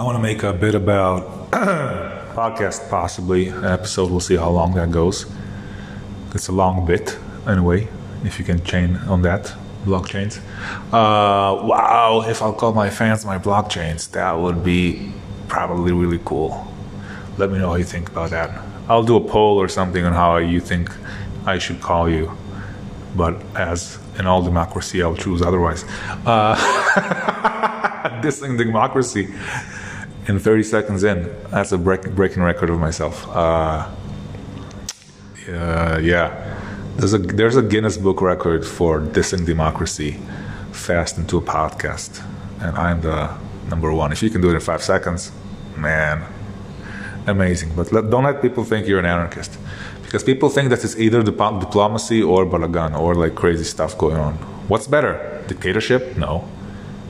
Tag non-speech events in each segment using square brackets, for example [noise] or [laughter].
I want to make a bit about [coughs] podcast, possibly an episode. We'll see how long that goes. It's a long bit, anyway. If you can chain on that blockchains. Uh, wow! If I'll call my fans my blockchains, that would be probably really cool. Let me know how you think about that. I'll do a poll or something on how you think I should call you. But as in all democracy, I'll choose otherwise. Uh, [laughs] dissing democracy in 30 seconds in. That's a break, breaking record of myself. Uh, uh, yeah, there's a there's a Guinness Book record for dissing democracy fast into a podcast, and I'm the number one. If you can do it in five seconds, man, amazing. But let, don't let people think you're an anarchist, because people think that it's either dip- diplomacy or balagan or like crazy stuff going on. What's better, dictatorship? No,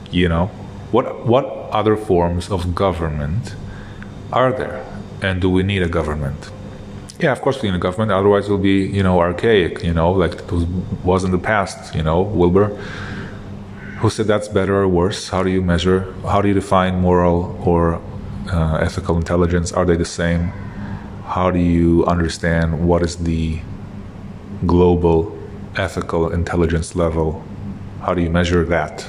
you know. What what other forms of government are there, and do we need a government? Yeah, of course we need a government. Otherwise, it'll be you know archaic. You know, like it was, was in the past. You know, Wilber. Who said that's better or worse? How do you measure? How do you define moral or uh, ethical intelligence? Are they the same? How do you understand what is the global ethical intelligence level? How do you measure that?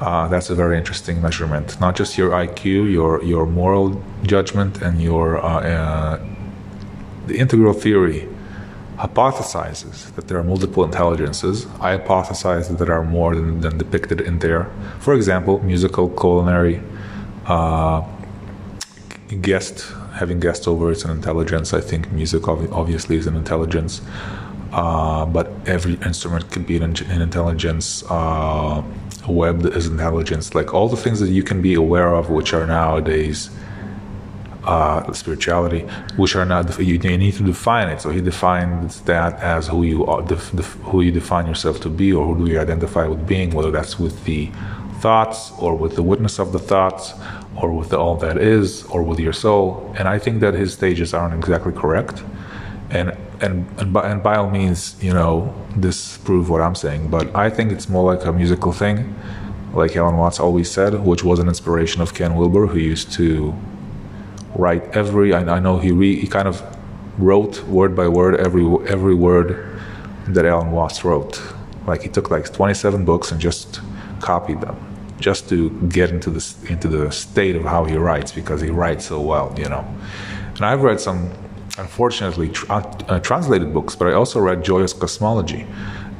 Uh, that's a very interesting measurement. Not just your IQ, your your moral judgment, and your uh, uh, the integral theory hypothesizes that there are multiple intelligences. I hypothesize that there are more than, than depicted in there. For example, musical, culinary, uh, guest, having guests over is an intelligence. I think music obviously is an intelligence. Uh, but every instrument could be an, an intelligence. Uh, web is intelligence. Like all the things that you can be aware of, which are nowadays uh, spirituality, which are not you, you, need to define it. So he defines that as who you are, def, def, who you define yourself to be, or who do you identify with being, whether that's with the thoughts or with the witness of the thoughts or with the all that is or with your soul. And I think that his stages aren't exactly correct. And and and by, and by all means, you know, disprove what I'm saying. But I think it's more like a musical thing, like Alan Watts always said, which was an inspiration of Ken Wilber, who used to write every. I, I know he re, he kind of wrote word by word every every word that Alan Watts wrote. Like he took like 27 books and just copied them, just to get into the into the state of how he writes because he writes so well, you know. And I've read some unfortunately tra- uh, translated books, but I also read Joyous Cosmology,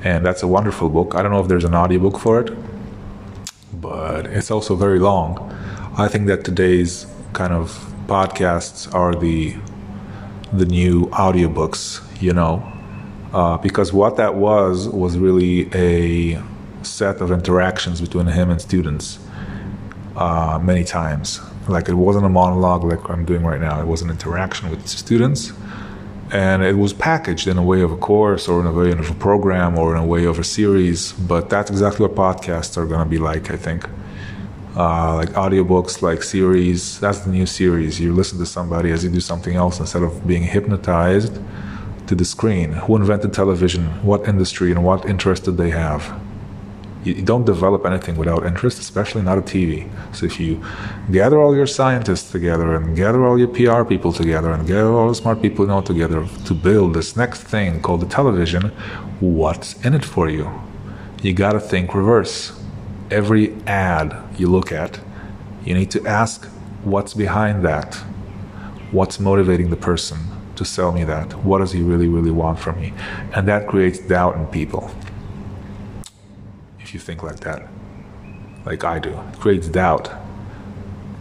and that's a wonderful book. I don't know if there's an audiobook for it, but it's also very long. I think that today's kind of podcasts are the the new audiobooks, you know, uh, because what that was was really a set of interactions between him and students uh, many times like it wasn't a monologue like I'm doing right now. It was an interaction with students, and it was packaged in a way of a course or in a way of a program or in a way of a series. But that's exactly what podcasts are going to be like. I think. Uh, like audiobooks, like series. That's the new series. You listen to somebody as you do something else instead of being hypnotized to the screen. Who invented television? What industry and what interest did they have? You don't develop anything without interest, especially not a TV. So if you gather all your scientists together and gather all your PR people together and gather all the smart people you know together to build this next thing called the television, what's in it for you? You gotta think reverse. Every ad you look at, you need to ask what's behind that? What's motivating the person to sell me that? What does he really, really want from me? And that creates doubt in people if you think like that, like I do. It creates doubt.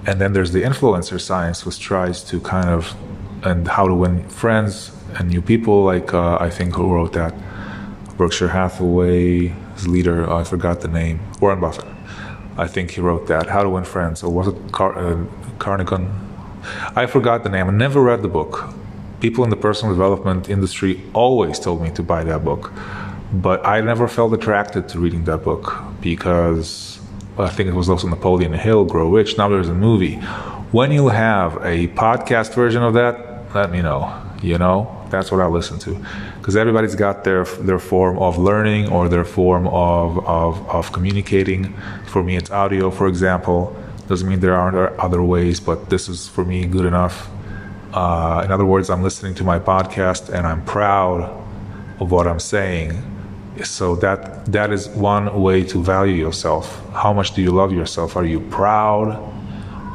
And then there's the influencer science, which tries to kind of, and how to win friends and new people, like uh, I think who wrote that? Berkshire Hathaway's leader, oh, I forgot the name, Warren Buffett. I think he wrote that, How to Win Friends, or was it Car- uh, Carnegie? I forgot the name. I never read the book. People in the personal development industry always told me to buy that book. But I never felt attracted to reading that book because I think it was also Napoleon Hill, Grow Rich. Now there's a movie. When you have a podcast version of that, let me know. You know, that's what I listen to because everybody's got their their form of learning or their form of, of, of communicating. For me, it's audio, for example. Doesn't mean there aren't other ways, but this is for me good enough. Uh, in other words, I'm listening to my podcast and I'm proud of what I'm saying. So that that is one way to value yourself. How much do you love yourself? Are you proud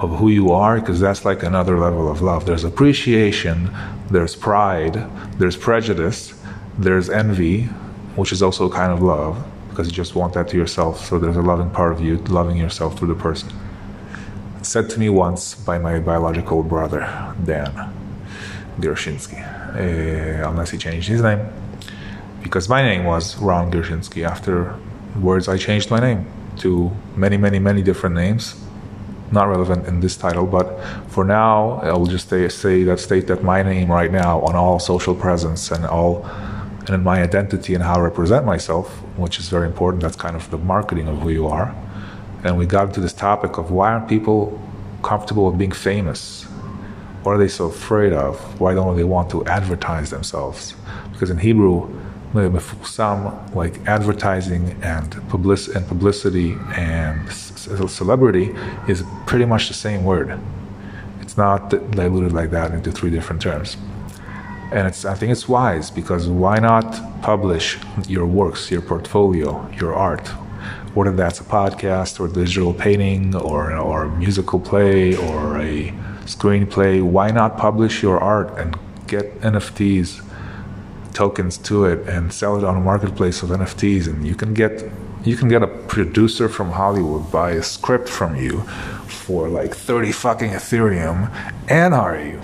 of who you are? Because that's like another level of love. There's appreciation, there's pride, there's prejudice, there's envy, which is also a kind of love because you just want that to yourself. So there's a loving part of you loving yourself through the person. Said to me once by my biological brother, Dan Gershinsky, uh, unless he changed his name, because my name was Ron Gershinsky. After words, I changed my name to many, many, many different names. Not relevant in this title, but for now, I'll just say, say that state that my name right now on all social presence and all and in my identity and how I represent myself, which is very important. That's kind of the marketing of who you are. And we got into this topic of why aren't people comfortable with being famous? What are they so afraid of? Why don't they want to advertise themselves? Because in Hebrew, some like advertising and public and publicity and celebrity is pretty much the same word. It's not diluted like that into three different terms and it's I think it's wise because why not publish your works, your portfolio, your art, whether that's a podcast or digital painting or or a musical play or a screenplay. Why not publish your art and get NFTs tokens to it and sell it on a marketplace of NFTs, and you can get you can get a producer from Hollywood buy a script from you for like 30 fucking Ethereum and hire you